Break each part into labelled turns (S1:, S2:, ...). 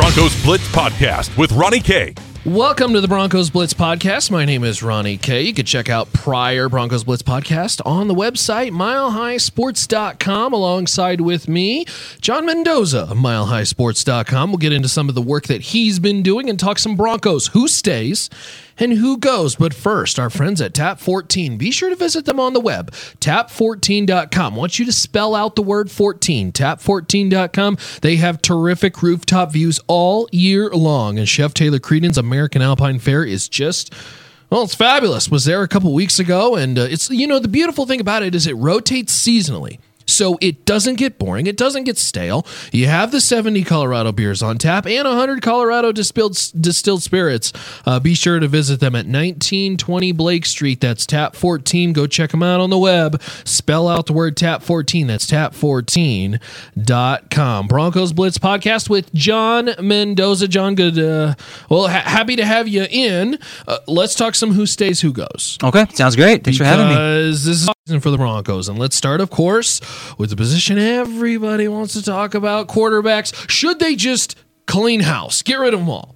S1: Broncos Blitz Podcast with Ronnie K.
S2: Welcome to the Broncos Blitz podcast. My name is Ronnie K. You can check out prior Broncos Blitz podcast on the website milehighsports.com alongside with me, John Mendoza of milehighsports.com. We'll get into some of the work that he's been doing and talk some Broncos, who stays and who goes. But first, our friends at Tap 14. Be sure to visit them on the web, tap14.com. I want you to spell out the word 14, tap14.com. They have terrific rooftop views all year long. And Chef Taylor Creedon's American Alpine Fare is just. Well, it's fabulous. Was there a couple weeks ago, and uh, it's you know the beautiful thing about it is it rotates seasonally. So it doesn't get boring. It doesn't get stale. You have the 70 Colorado beers on tap and 100 Colorado distilled, distilled spirits. Uh, be sure to visit them at 1920 Blake Street. That's Tap 14. Go check them out on the web. Spell out the word Tap 14. That's tap14.com. Broncos Blitz podcast with John Mendoza. John, good. Uh, well, ha- happy to have you in. Uh, let's talk some who stays, who goes.
S3: Okay, sounds great. Thanks for having me.
S2: This is season for the Broncos. And let's start, of course, with the position everybody wants to talk about quarterbacks. Should they just clean house, get rid of them all?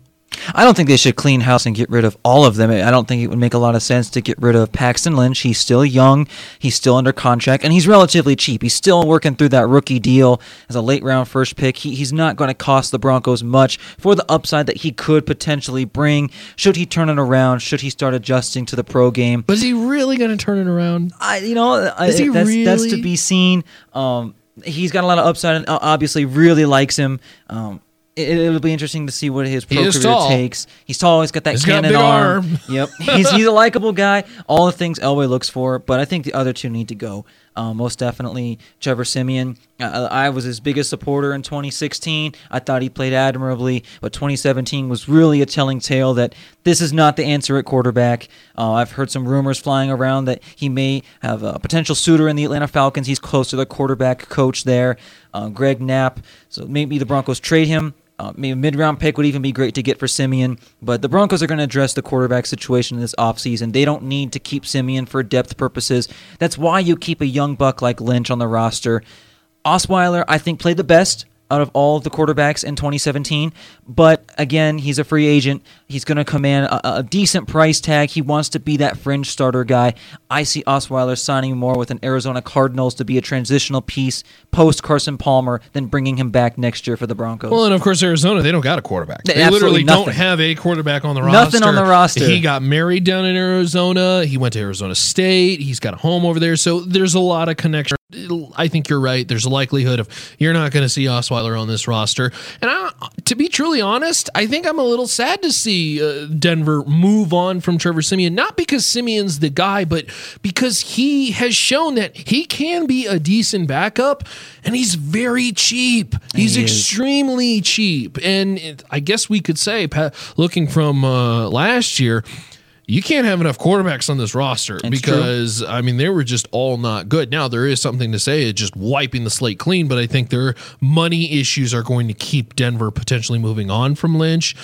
S3: I don't think they should clean house and get rid of all of them. I don't think it would make a lot of sense to get rid of Paxton Lynch. He's still young, he's still under contract, and he's relatively cheap. He's still working through that rookie deal as a late round first pick. He, he's not going to cost the Broncos much for the upside that he could potentially bring. Should he turn it around? Should he start adjusting to the pro game?
S2: But is he really going to turn it around?
S3: I, you know, I,
S2: Is he
S3: that's, that's to be seen. Um, he's got a lot of upside, and uh, obviously really likes him. Um, it, it'll be interesting to see what his pro
S2: He
S3: career
S2: tall.
S3: takes. He's tall. He's got that
S2: He's got
S3: cannon
S2: big
S3: arm.
S2: arm.
S3: Yep, he's he's a likable guy. All the things Elway looks for, but I think the other two need to go. Um, most definitely, Trevor Siemian. Uh, I was his biggest supporter in 2016. I thought he played admirably, but 2017 was really a telling tale that this is not the answer at quarterback. Uh, I've heard some rumors flying around that he may have a potential suitor in the Atlanta Falcons. He's close to the quarterback coach there, uh, Greg Knapp. So maybe the Broncos trade him. Uh, maybe a mid-round pick would even be great to get for Siemian, but the Broncos are going to address the quarterback situation this offseason. They don't need to keep Siemian for depth purposes. That's why you keep a young buck like Lynch on the roster. Osweiler, I think, played the best out of all the quarterbacks in 2017, but again, he's a free agent. He's going to command a, a decent price tag. He wants to be that fringe starter guy. I see Osweiler signing more with an Arizona Cardinals to be a transitional piece post Carson Palmer than bringing him back next year for the Broncos.
S2: Well, and of course, Arizona, they don't got a quarterback. They
S3: Absolutely
S2: literally don't have a quarterback on the roster.
S3: Nothing on the roster.
S2: He got married down in Arizona. He went to Arizona State. He's got a home over there. So there's a lot of connection. I think you're right. There's a likelihood of you're not going to see Osweiler on this roster. And I, to be truly honest, I think I'm a little sad to see uh, Denver move on from Trevor Siemian. Not because Siemian's the guy, but because he has shown that he can be a decent backup, and he's very cheap. He's
S3: He
S2: extremely cheap. And it, I guess we could say, looking from uh, last year, you can't have enough quarterbacks on this roster
S3: It's true.
S2: because I mean they were just all not good. Now there is something to say it's just wiping the slate clean, but I think their money issues are going to keep Denver potentially moving on from Lynch.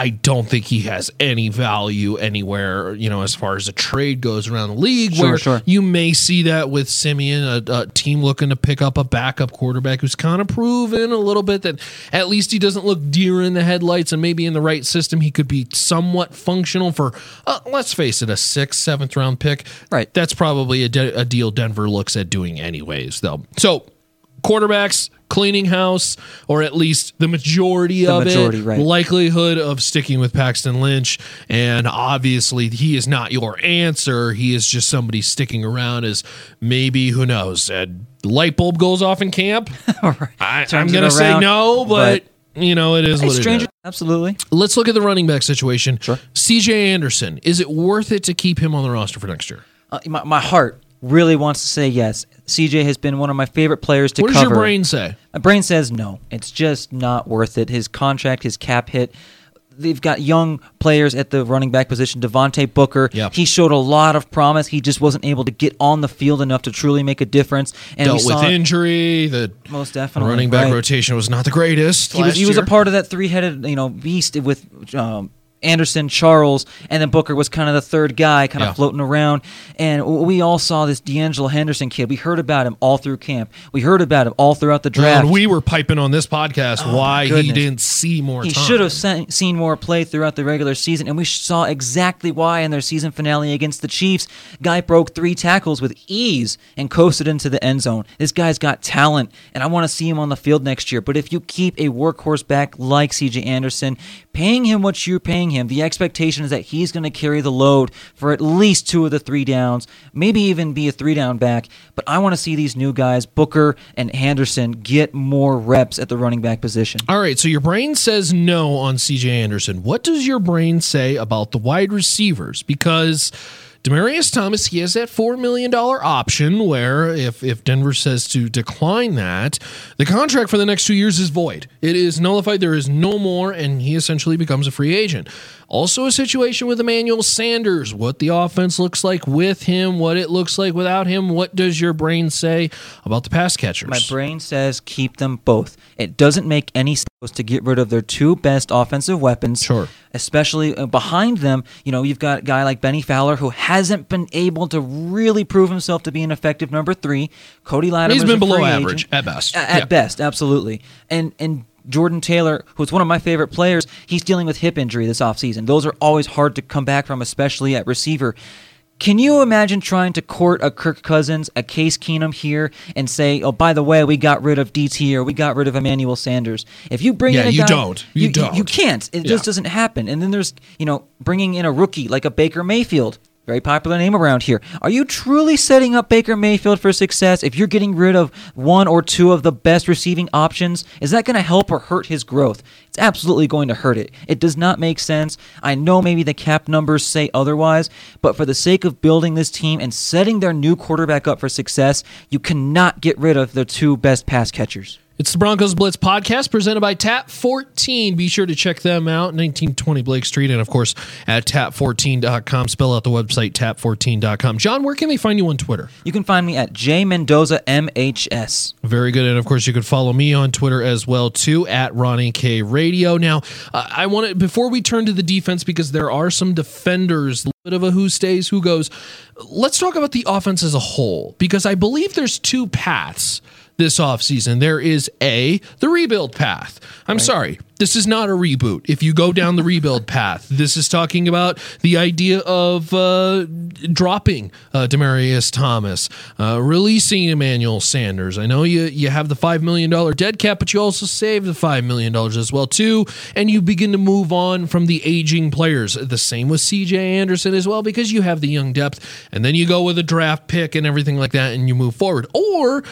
S2: I don't think he has any value anywhere, you know, as far as a trade goes around the league.
S3: Sure,
S2: where
S3: sure.
S2: you may see that with Siemian, a, a team looking to pick up a backup quarterback who's kind of proven a little bit that at least he doesn't look deer in the headlights, and maybe in the right system he could be somewhat functional for. Uh, let's face it, a sixth, seventh round pick.
S3: Right.
S2: That's probably a, de- a deal Denver looks at doing anyways, though. So quarterbacks cleaning house or at least the majority
S3: The
S2: of
S3: majority,
S2: it
S3: right.
S2: likelihood of sticking with Paxton Lynch. And obviously he is not your answer. He is just somebody sticking around as maybe who knows a light bulb goes off in camp. I, I'm gonna say no but, you know it is what
S3: stranger,
S2: is.
S3: absolutely.
S2: let's look at the running back situation.
S3: Sure.
S2: CJ Anderson is it worth it to keep him on the roster for next year?
S3: Uh, my, my heart really wants to say yes. CJ has been one of my favorite players to cover.
S2: what does your brain say
S3: My brain says no. It's just not worth it. His contract, his cap hit. They've got young players at the running back position. Devontae Booker.
S2: Yep.
S3: He showed a lot of promise. He just wasn't able to get on the field enough to truly make a difference. And
S2: dealt with injury the
S3: most definitely
S2: running back
S3: right.
S2: rotation was not the greatest
S3: He was he was a part of that three headed you know beast with um, Anderson, Charles, and then Booker was kind of the third guy, kind of
S2: Yeah.
S3: floating around. And we all saw this De'Angelo Henderson kid. We heard about him all through camp. We heard about him all throughout the draft.
S2: And we were piping on this podcast oh why he didn't see more
S3: he
S2: time.
S3: should have se- seen more play throughout the regular season, and we saw exactly why in their season finale against the Chiefs. Guy broke three tackles with ease and coasted into the end zone. This guy's got talent, and I want to see him on the field next year. But if you keep a workhorse back like CJ Anderson, paying him what you're paying him, the expectation is that he's going to carry the load for at least two of the three downs, maybe even be a three down back. But I want to see these new guys, Booker and Anderson, get more reps at the running back position.
S2: All right, so your brain says no on CJ Anderson. What does your brain say about the wide receivers? Because Demaryius Thomas, he has that $4 million option where if, if Denver says to decline that, the contract for the next two years is void. It is nullified. There is no more, and he essentially becomes a free agent. Also, a situation with Emmanuel Sanders, what the offense looks like with him, what it looks like without him. What does your brain say about the pass catchers?
S3: My brain says keep them both. It doesn't make any sense to get rid of their two best offensive weapons.
S2: Sure.
S3: Especially uh, behind them, you know, you've got a guy like Bennie Fowler who hasn't been able to really prove himself to be an effective number three. Cody Latimer
S2: He's been below average at best.
S3: At
S2: Yeah.
S3: best, absolutely. And and Jordan Taylor, who's one of my favorite players, he's dealing with hip injury this offseason. Those are always hard to come back from, especially at receiver. Can you imagine trying to court a Kirk Cousins, a Case Keenum here, and say, "Oh, by the way, we got rid of DT or we got rid of Emmanuel Sanders"? If you bring
S2: Yeah,
S3: in a
S2: you
S3: guy,
S2: don't. You
S3: you,
S2: don't.
S3: You can't. It
S2: Yeah.
S3: just doesn't happen. And then there's, you know, bringing in a rookie like a Baker Mayfield. Very popular name around here. Are you truly setting up Baker Mayfield for success if you're getting rid of one or two of the best receiving options? Is that going to help or hurt his growth? It's absolutely going to hurt it. It does not make sense. I know maybe the cap numbers say otherwise, but for the sake of building this team and setting their new quarterback up for success, you cannot get rid of the two best pass catchers.
S2: It's the Broncos Blitz podcast presented by Tap 14. Be sure to check them out, 1920 Blake Street, and of course at tap14.com. Spell out the website, tap14.com. John, where can they find you on Twitter?
S3: You can find me at J Mendoza MHS.
S2: Very good. And of course, you can follow me on Twitter as well, too, at Ronnie K Radio. Now, uh, I want to, before we turn to the defense, because there are some defenders, a bit of a who stays, who goes, let's talk about the offense as a whole, because I believe there's two paths this offseason. There is A, the rebuild path. I'm sorry, this is not a reboot. If you go down the rebuild path, this is talking about the idea of uh, dropping uh, Demaryius Thomas, uh, releasing Emmanuel Sanders. I know you you have the five million dollar dead cap, but you also save the five million dollars as well too, and you begin to move on from the aging players. The same with C.J. Anderson as well, because you have the young depth, and then you go with a draft pick and everything like that, and you move forward. Or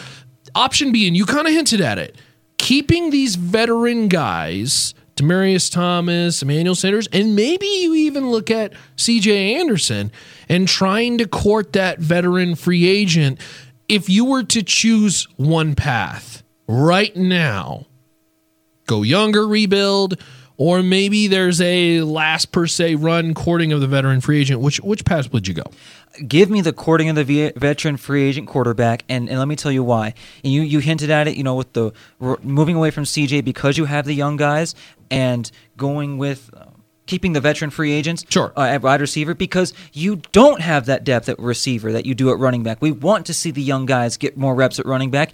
S2: option B, and you kind of hinted at it, keeping these veteran guys, Demaryius Thomas, Emmanuel Sanders, and maybe you even look at CJ Anderson and trying to court that veteran free agent. If you were to choose one path right now, go younger, rebuild, or maybe there's a last per se run courting of the veteran free agent. Which which path would you go?
S3: Give me the courting of the ve- veteran free agent quarterback, and, and let me tell you why. And you you hinted at it, you know, with the moving away from CJ because you have the young guys and going with. Uh, Keeping the veteran free agents
S2: Sure.
S3: uh, at wide receiver because you don't have that depth at receiver that you do at running back. We want to see the young guys get more reps at running back.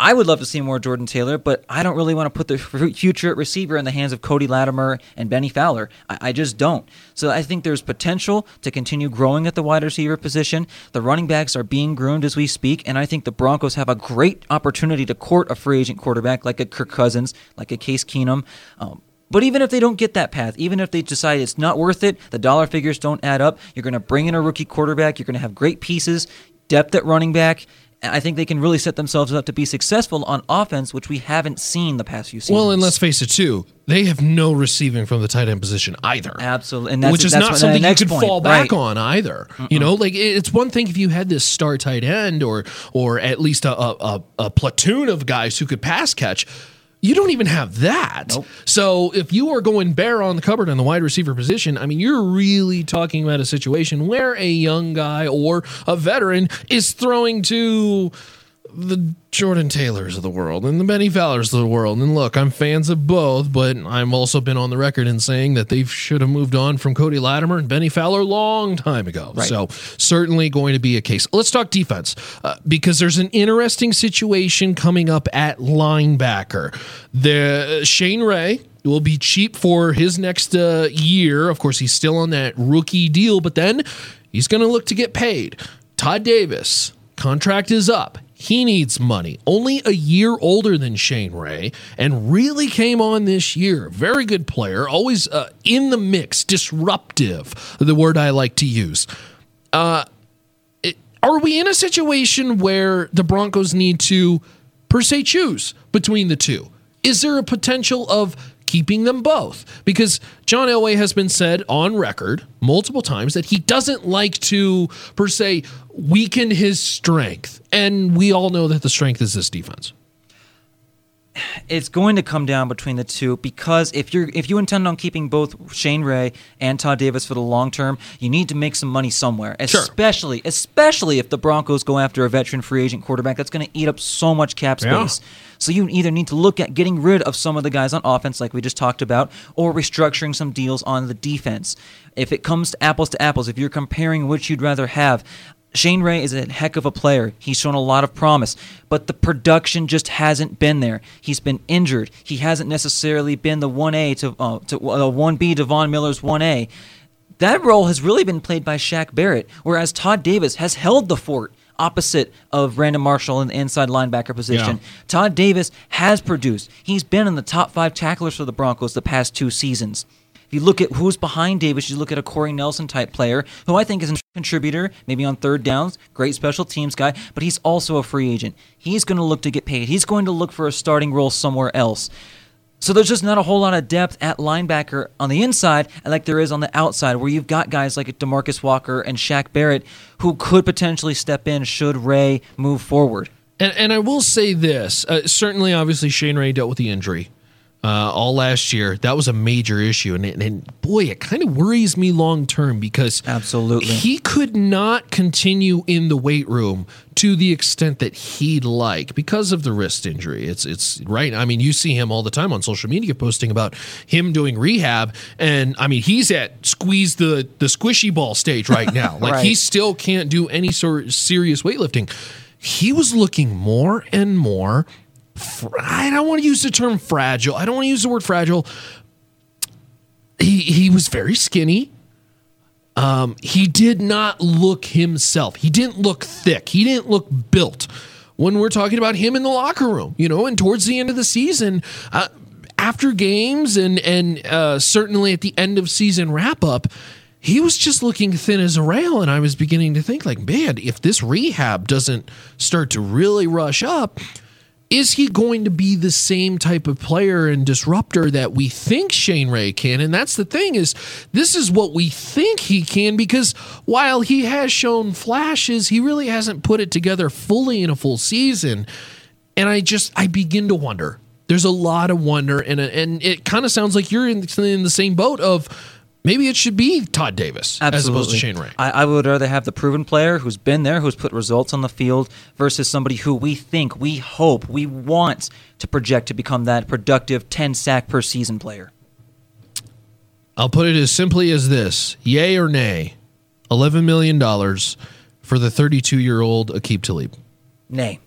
S3: I would love to see more Jordan Taylor, but I don't really want to put the future receiver in the hands of Cody Latimer and Bennie Fowler. I, I just don't. So I think there's potential to continue growing at the wide receiver position. The running backs are being groomed as we speak, and I think the Broncos have a great opportunity to court a free agent quarterback like a Kirk Cousins, like a Case Keenum. Um, but even if they don't get that path, even if they decide it's not worth it, the dollar figures don't add up, you're going to bring in a rookie quarterback, you're going to have great pieces, depth at running back. And I think they can really set themselves up to be successful on offense, which we haven't seen the past few seasons.
S2: Well, and let's face it too, they have no receiving from the tight end position either.
S3: Absolutely, and that's,
S2: which is
S3: that's
S2: not
S3: what-
S2: something you could
S3: point,
S2: fall back
S3: right.
S2: on either. You know, like it's one thing if you had this star tight end or or at least a, a, a platoon of guys who could pass catch. You don't even have that.
S3: Nope.
S2: So if you are going bare on the cupboard in the wide receiver position, I mean, you're really talking about a situation where a young guy or a veteran is throwing to the Jordan Taylors of the world and the Bennie Fowlers of the world. And look, I'm fans of both, but I've also been on the record in saying that they should have moved on from Cody Latimer and Bennie Fowler a long time ago.
S3: Right.
S2: So certainly going to be a case. Let's talk defense uh, because there's an interesting situation coming up at linebacker. The Shane Ray will be cheap for his next uh, year. Of course, he's still on that rookie deal, but then he's going to look to get paid. Todd Davis contract is up. He needs money. Only a year older than Shane Ray, and really came on this year. Very good player, always uh, in the mix, disruptive, the word I like to use. Uh, are we in a situation where the Broncos need to, per se, choose between the two? Is there a potential of keeping them both? Because John Elway has been said on record multiple times that he doesn't like to, per se, weaken his strength. And we all know that the strength is this defense.
S3: It's going to come down between the two because if you're if you intend on keeping both Shane Ray and Todd Davis for the long term, you need to make some money somewhere.
S2: Sure.
S3: Especially especially if the Broncos go after a veteran free agent quarterback that's going to eat up so much cap
S2: Yeah.
S3: space. So you either need to look at getting rid of some of the guys on offense like we just talked about or restructuring some deals on the defense. If it comes to apples to apples, if you're comparing which you'd rather have, Shane Ray is a heck of a player. He's shown a lot of promise, but the production just hasn't been there. He's been injured. He hasn't necessarily been the 1A to uh, to uh, 1B to Von Miller's 1A. That role has really been played by Shaq Barrett, whereas Todd Davis has held the fort opposite of Brandon Marshall in the inside linebacker position.
S2: Yeah.
S3: Todd Davis has produced. He's been in the top five tacklers for the Broncos the past two seasons. If you look at who's behind Davis, you look at a Corey Nelson type player who I think is a contributor, maybe on third downs, great special teams guy, but he's also a free agent. He's going to look to get paid. He's going to look for a starting role somewhere else. So there's just not a whole lot of depth at linebacker on the inside, like there is on the outside, where you've got guys like Demarcus Walker and Shaq Barrett who could potentially step in should Ray move forward.
S2: And, and I will say this uh, certainly, obviously, Shane Ray dealt with the injury uh, all last year. That was a major issue. And, and, boy, it kind of worries me long term because
S3: Absolutely.
S2: he could not continue in the weight room to the extent that he'd like because of the wrist injury. It's it's right. I mean, you see him all the time on social media posting about him doing rehab, and I mean, he's at squeeze the the squishy ball stage right now. Like
S3: Right.
S2: he still can't do any sort of serious weightlifting. He was looking more and more. I don't want to use the term fragile. I don't want to use the word fragile. He he was very skinny. Um, he did not look himself. He didn't look thick. He didn't look built. When we're talking about him in the locker room, you know, and towards the end of the season, uh, after games and and uh, certainly at the end of season wrap up, he was just looking thin as a rail. And I was beginning to think, like, man, if this rehab doesn't start to really rush up, is he going to be the same type of player and disruptor that we think Shane Ray can? And that's the thing is this is what we think he can because while he has shown flashes, he really hasn't put it together fully in a full season. And I just I begin to wonder. There's a lot of wonder and and it kind of sounds like you're in, in the same boat of maybe it should be Todd Davis as opposed to Shane Ray.
S3: I, I would rather have the proven player who's been there, who's put results on the field, versus somebody who we think, we hope, we want to project to become that productive 10 sack per season player.
S2: I'll put it as simply as this: Yay or nay? Eleven million dollars for the 32 year old Aqib Talib.
S3: Nay.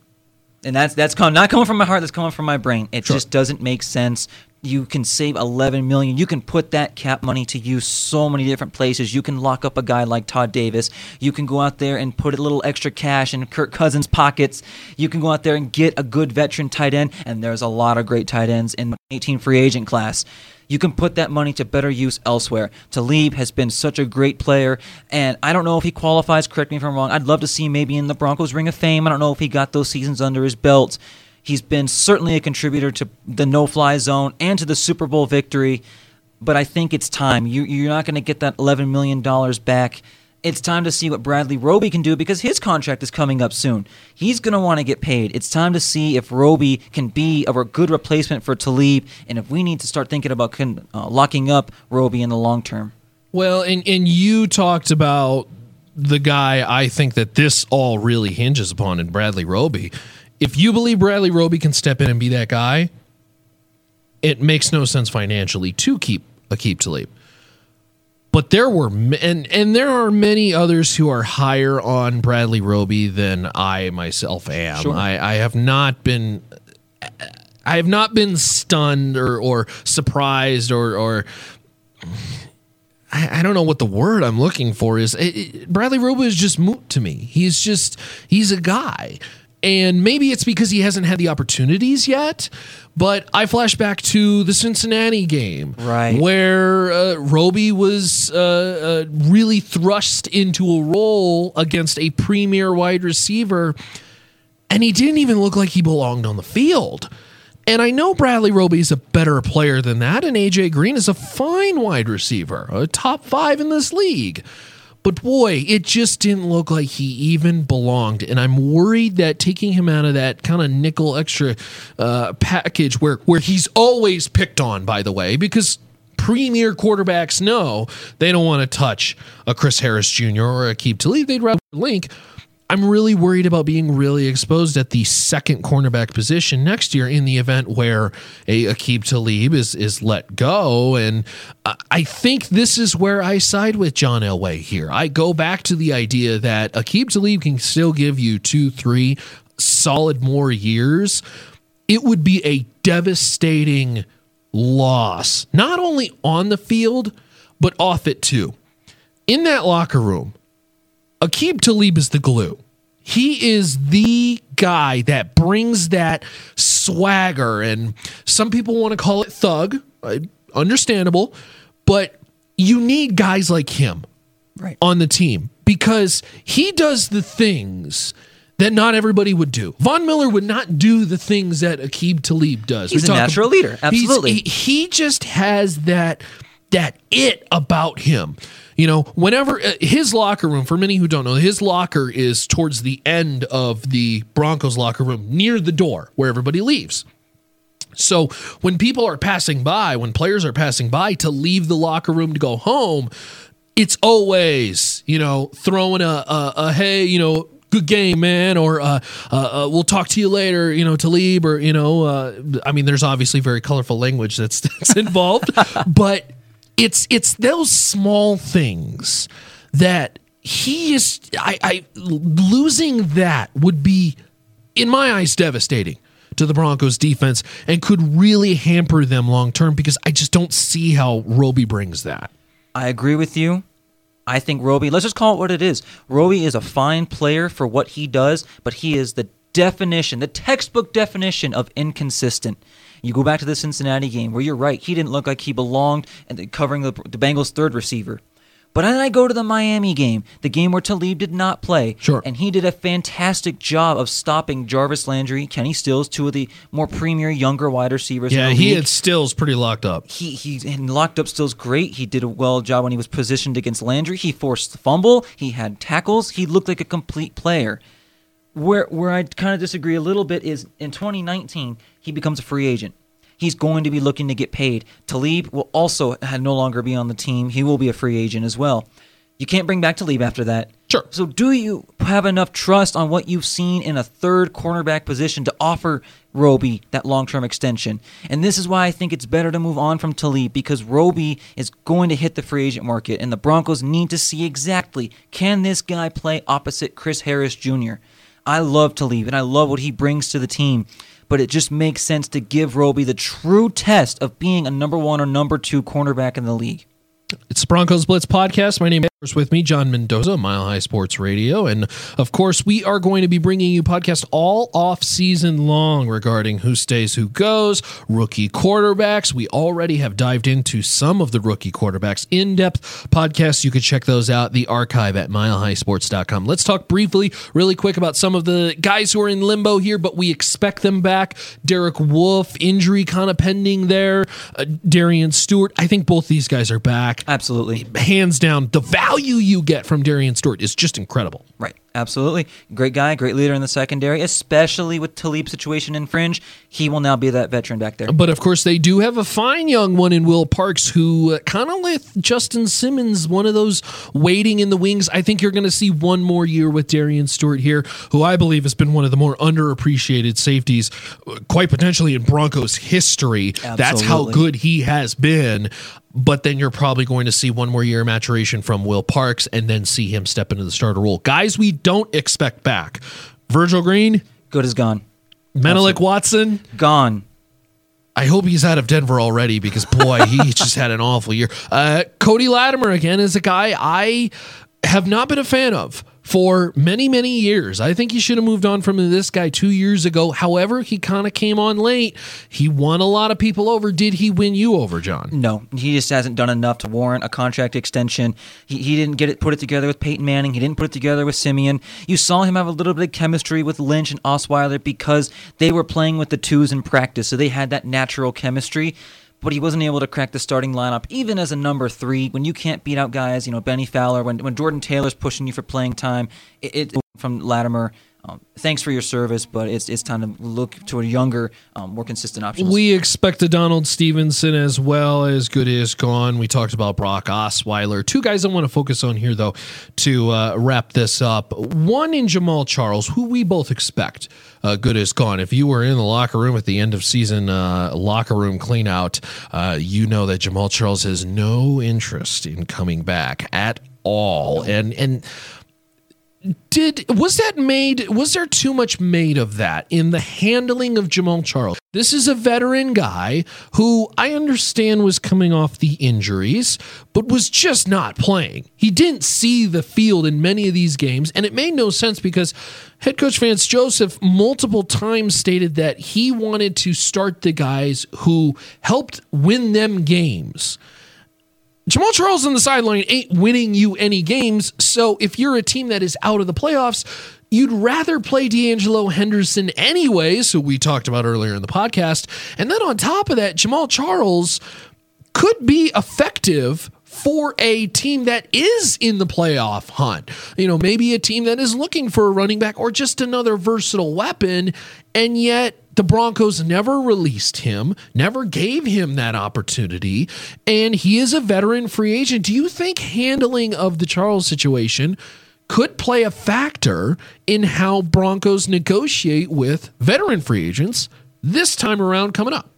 S3: And that's that's come, not coming from my heart. That's coming from my brain. It
S2: Sure.
S3: just doesn't make sense. You can save 11 million. You can put that cap money to use so many different places. You can lock up a guy like Todd Davis. You can go out there and put a little extra cash in Kirk Cousins' pockets. You can go out there and get a good veteran tight end. And there's a lot of great tight ends in the 18 free agent class. You can put that money to better use elsewhere. Talib has been such a great player, and I don't know if he qualifies. Correct me if I'm wrong. I'd love to see him maybe in the Broncos Ring of Fame. I don't know if he got those seasons under his belt. He's been certainly a contributor to the no-fly zone and to the Super Bowl victory. But I think it's time. You, you're not going to get that 11 million dollars back. It's time to see what Bradley Roby can do because his contract is coming up soon. He's going to want to get paid. It's time to see if Roby can be a good replacement for Talib, and if we need to start thinking about con- uh, locking up Roby in the long term.
S2: Well, and and you talked about the guy I think that this all really hinges upon in Bradley Roby. If you believe Bradley Roby can step in and be that guy, it makes no sense financially to keep Aqib Talib. But there were and and there are many others who are higher on Bradley Roby than I myself am.
S3: Sure.
S2: I, I have not been I have not been stunned or, or surprised or or I, I don't know what the word I'm looking for is. It, it- Bradley Roby is just moot to me. He's just he's a guy. And maybe it's because he hasn't had the opportunities yet, but I flash back to the Cincinnati game,
S3: Right.
S2: where uh, Roby was uh, uh, really thrust into a role against a premier wide receiver and he didn't even look like he belonged on the field. And I know Bradley Roby is a better player than that, and AJ Green is a fine wide receiver, a top five in this league. But boy, it just didn't look like he even belonged. And I'm worried that taking him out of that kind of nickel extra uh, package where, where he's always picked on, by the way, because premier quarterbacks know they don't want to touch a Chris Harris Jr. or a Aqib Talib. They'd rather link. I'm really worried about being really exposed at the second cornerback position next year in the event where a Aqib Talib is is let go. And I- think this is where I side with John Elway here. I go back to the idea that Aqib Talib can still give you two, three solid more years. It would be a devastating loss, not only on the field, but off it too. In that locker room, Aqib Talib is the glue. He is the guy that brings that swagger, and some people want to call it thug. uh, Understandable, but you need guys like him
S3: Right.
S2: on the team because he does the things that not everybody would do. Von Miller would not do the things that Aqib Talib does.
S3: He's a natural
S2: ab-
S3: leader. Absolutely.
S2: he, he just has that that it about him. You know, whenever uh, his locker room, for many who don't know, his locker is towards the end of the Broncos locker room, near the door where everybody leaves. So when people are passing by, when players are passing by to leave the locker room to go home, it's always you know throwing a a, a hey you know good game man or uh, uh, uh, we'll talk to you later you know Talib or you know uh, I mean there's obviously very colorful language that's that's involved but it's it's those small things that he is I, I losing that would be in my eyes devastating to the Broncos defense and could really hamper them long term because I just don't see how Roby brings that.
S3: I agree with you. I think Roby, let's just call it what it is. Roby is a fine player for what he does, but he is the definition, the textbook definition of inconsistent. You go back to the Cincinnati game where you're right, he didn't look like he belonged and covering the, the Bengals' third receiver. But then I go to the Miami game, the game where Talib did not play.
S2: Sure.
S3: And he did a fantastic job of stopping Jarvis Landry, Kenny Stills, two of the more premier younger wide receivers. in
S2: Yeah, he
S3: league
S2: had Stills pretty locked up.
S3: he he and locked up still's great. He did a well job when he was positioned against Landry. He forced the fumble. He had tackles. He looked like a complete player. Where where I kind of disagree a little bit is in 2019 he becomes a free agent. He's going to be looking to get paid. Talib will also no longer be on the team. He will be a free agent as well. You can't bring back Talib after that.
S2: Sure.
S3: So do you have enough trust on what you've seen in a third cornerback position to offer Roby that long-term extension? And this is why I think it's better to move on from Talib because Roby is going to hit the free agent market and the Broncos need to see exactly can this guy play opposite Chris Harris Jr. I love Talib and I love what he brings to the team. But it just makes sense to give Roby the true test of being a number one or number two cornerback in the league.
S2: It's Broncos Blitz podcast. My name is with me, John Mendoza, Mile High Sports Radio. And of course, we are going to be bringing you podcast all off season long regarding who stays, who goes, rookie quarterbacks. We already have dived into some of the rookie quarterbacks in depth podcasts. You can check those out, the archive at milehighsports.com. Let's talk briefly, really quick, about some of the guys who are in limbo here, but we expect them back. Derek Wolfe, injury kind of pending there. Uh, Darian Stewart. I think both these guys are back
S3: Absolutely.
S2: hands down, the value you get from Darian Stewart is just incredible.
S3: Right. Absolutely. Great guy, great leader in the secondary, especially with Talib's situation in fringe. He will now be that veteran back there.
S2: But of course, they do have a fine young one in Will Parks who uh, kind of with Justin Simmons, one of those waiting in the wings. I think you're going to see one more year with Darian Stewart here, who I believe has been one of the more underappreciated safeties, uh, quite potentially in Broncos history. That's how good he has been. But then you're probably going to see one more year of maturation from Will Parks and then see him step into the starter role. Guys, we don't expect back. Virgil Green,
S3: Good as gone.
S2: Menelik Watson,
S3: Gone.
S2: I hope he's out of Denver already because boy, he just had an awful year. Uh, Cody Latimer again is a guy I have not been a fan of for many many years. I think he should have moved on from this guy two years ago. However, he kind of came on late. He won a lot of people over. Did he win you over, John?
S3: No, he just hasn't done enough to warrant a contract extension. He, he didn't get it put it together with Peyton Manning. He didn't put it together with Siemian. You saw him have a little bit of chemistry with Lynch and Osweiler because they were playing with the twos in practice, so they had that natural chemistry. But he wasn't able to crack the starting lineup, even as a number three. When you can't beat out guys, you know Bennie Fowler, when when Jordan Taylor's pushing you for playing time, it, it from Latimer. Um, thanks for your service, but it's it's time to look to a younger, um, more consistent option.
S2: We expect a Donald Stephenson as well as good is gone. We talked about Brock Osweiler. Two guys I want to focus on here, though, to uh, wrap this up. One in Jamaal Charles, who we both expect uh, good is gone. If you were in the locker room at the end of season uh, locker room cleanout, uh, you know that Jamaal Charles has no interest in coming back at all. And and did was that made was there too much made of that in the handling of Jamaal Charles? This is a veteran guy who I understand was coming off the injuries, but was just not playing. He didn't see the field in many of these games, and it made no sense because head coach Vance Joseph multiple times stated that he wanted to start the guys who helped win them games. Jamaal Charles on the sideline ain't winning you any games. So if you're a team that is out of the playoffs, you'd rather play De'Angelo Henderson anyway. So we talked about earlier in the podcast. And then on top of that, Jamaal Charles could be effective for a team that is in the playoff hunt. You know, maybe a team that is looking for a running back or just another versatile weapon. And yet, the Broncos never released him, never gave him that opportunity, and he is a veteran free agent. Do you think handling of the Charles situation could play a factor in how Broncos negotiate with veteran free agents this time around coming up?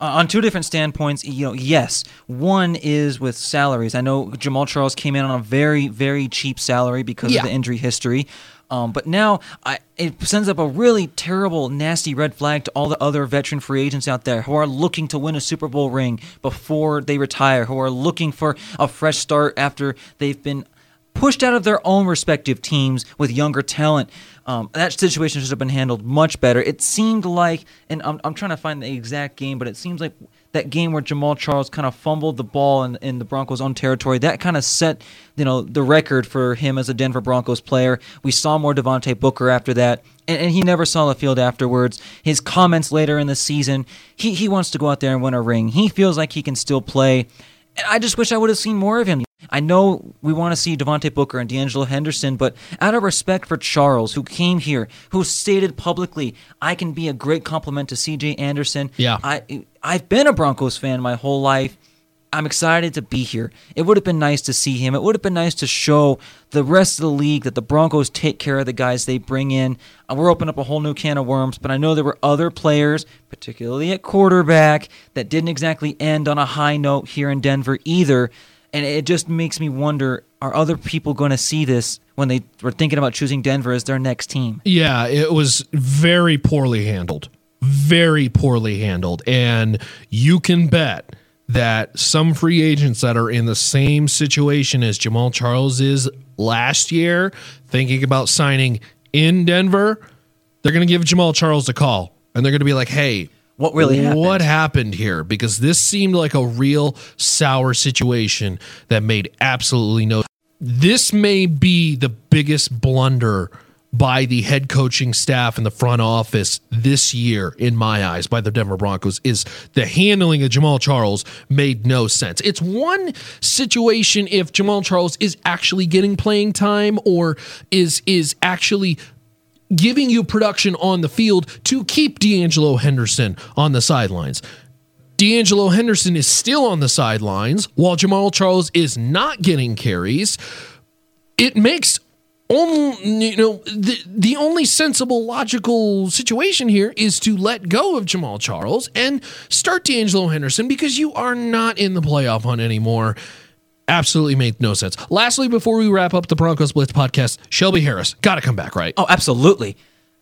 S3: On two different standpoints, you know, yes. One is with salaries. I know Jamaal Charles came in on a very, very cheap salary because
S2: Yeah.
S3: of the injury history. Um, but now I, it sends up a really terrible, nasty red flag to all the other veteran free agents out there who are looking to win a Super Bowl ring before they retire, who are looking for a fresh start after they've been pushed out of their own respective teams with younger talent. Um, that situation should have been handled much better. It seemed like, and I'm, I'm trying to find the exact game, but it seems like that game where Jamaal Charles kind of fumbled the ball in, in the Broncos' own territory, that kind of set you know the record for him as a Denver Broncos player. We saw more Devontae Booker after that. And, and he never saw the field afterwards. His comments later in the season, he, he wants to go out there and win a ring. He feels like he can still play. And I just wish I would have seen more of him. I know we want to see Devontae Booker and De'Angelo Henderson, but out of respect for Charles, who came here, who stated publicly, I can be a great compliment to CJ Anderson.
S2: Yeah.
S3: I I've been a Broncos fan my whole life. I'm excited to be here. It would have been nice to see him. It would have been nice to show the rest of the league that the Broncos take care of the guys they bring in. Uh, We're opening up a whole new can of worms, but I know there were other players, particularly at quarterback, that didn't exactly end on a high note here in Denver either. And it just makes me wonder are other people going to see this when they were thinking about choosing Denver as their next team?
S2: Yeah, it was very poorly handled. Very poorly handled. And you can bet that some free agents that are in the same situation as Jamaal Charles is last year, thinking about signing in Denver, they're going to give Jamaal Charles a call and they're going to be like, hey,
S3: What really happened?
S2: What happened here? Because this seemed like a real sour situation that made absolutely no. This may be the biggest blunder by the head coaching staff and the front office this year, in my eyes, by the Denver Broncos, is the handling of Jamaal Charles made no sense. It's one situation if Jamaal Charles is actually getting playing time or is is actually giving you production on the field to keep De'Angelo Henderson on the sidelines. De'Angelo Henderson is still on the sidelines while Jamaal Charles is not getting carries. It makes only you know the the only sensible logical situation here is to let go of Jamaal Charles and start De'Angelo Henderson because you are not in the playoff hunt anymore. Absolutely made no sense. Lastly, before we wrap up the Broncos Blitz podcast, Shelby Harris got to come back, right?
S3: Oh, absolutely.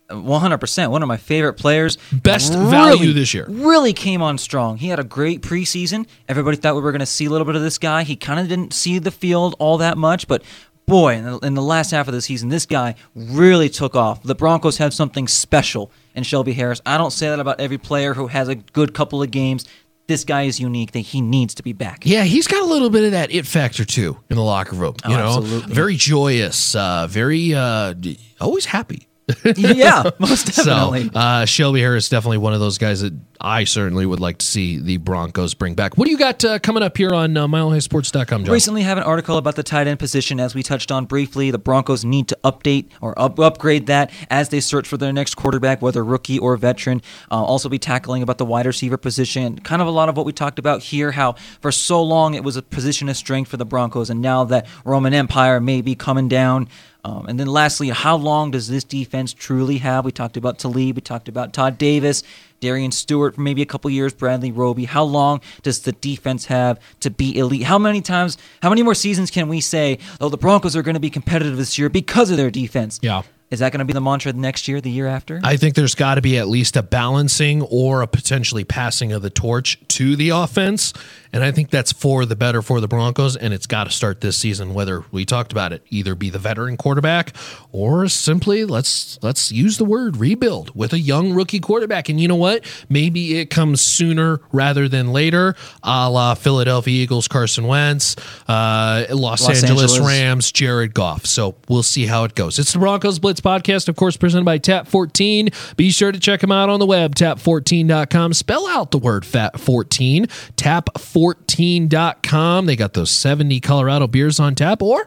S3: 100%. One of my favorite players.
S2: Best value this year.
S3: Really came on strong. He had a great preseason. Everybody thought we were going to see a little bit of this guy. He kind of didn't see the field all that much, but boy, in the, in the last half of the season, this guy really took off. The Broncos have something special in Shelby Harris. I don't say that about every player who has a good couple of games this guy is unique that he needs to be back.
S2: Yeah, he's got a little bit of that it factor too in the locker room. You
S3: Oh,
S2: know,
S3: absolutely.
S2: very joyous, uh, very uh, always happy.
S3: yeah, most definitely.
S2: So uh, Shelby Harris definitely one of those guys that I certainly would like to see the Broncos bring back. What do you got uh, coming up here on uh, MileHighSports.com, John?
S3: Recently, have an article about the tight end position, as we touched on briefly. The Broncos need to update or up- upgrade that as they search for their next quarterback, whether rookie or veteran. Uh, also, be tackling about the wide receiver position. Kind of a lot of what we talked about here. How for so long it was a position of strength for the Broncos, and now that Roman Empire may be coming down. Um, and then lastly, how long does this defense truly have? We talked about Talib, we talked about Todd Davis, Darian Stewart for maybe a couple years, Bradley Roby. How long does the defense have to be elite? How many times, how many more seasons can we say, oh, the Broncos are going to be competitive this year because of their defense?
S2: Yeah.
S3: Is that going to be the mantra next year, the year after?
S2: I think there's got to be at least a balancing or a potentially passing of the torch to the offense. And I think that's for the better for the Broncos. And it's got to start this season, whether we talked about it, either be the veteran quarterback or simply let's let's use the word rebuild with a young rookie quarterback. And you know what? Maybe it comes sooner rather than later, a la Philadelphia Eagles, Carson Wentz, uh, Los,
S3: Los
S2: Angeles,
S3: Angeles.
S2: Rams, Jared Goff. So we'll see how it goes. It's the Broncos Blitz podcast, of course, presented by Tap 14. Be sure to check them out on the web, tap14.com. Spell out the word fat 14, tap14.com. They got those 70 Colorado beers on tap, or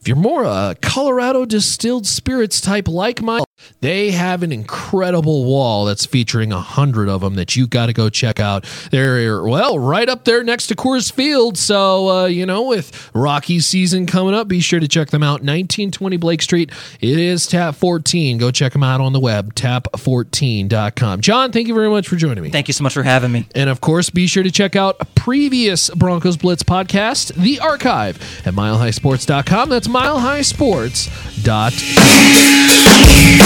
S2: if you're more a Colorado distilled spirits type like mine, they have an incredible wall that's featuring a hundred of them that you got to go check out. They're well right up there next to Coors Field, so uh, you know with Rocky season coming up, be sure to check them out. 1920 Blake Street. It is Tap 14. Go check them out on the web, tap14.com. John, thank you very much for joining me.
S3: Thank you so much for having me.
S2: And of course, be sure to check out previous Broncos Blitz podcast, The Archive, at milehighsports.com. That's milehighsports.com.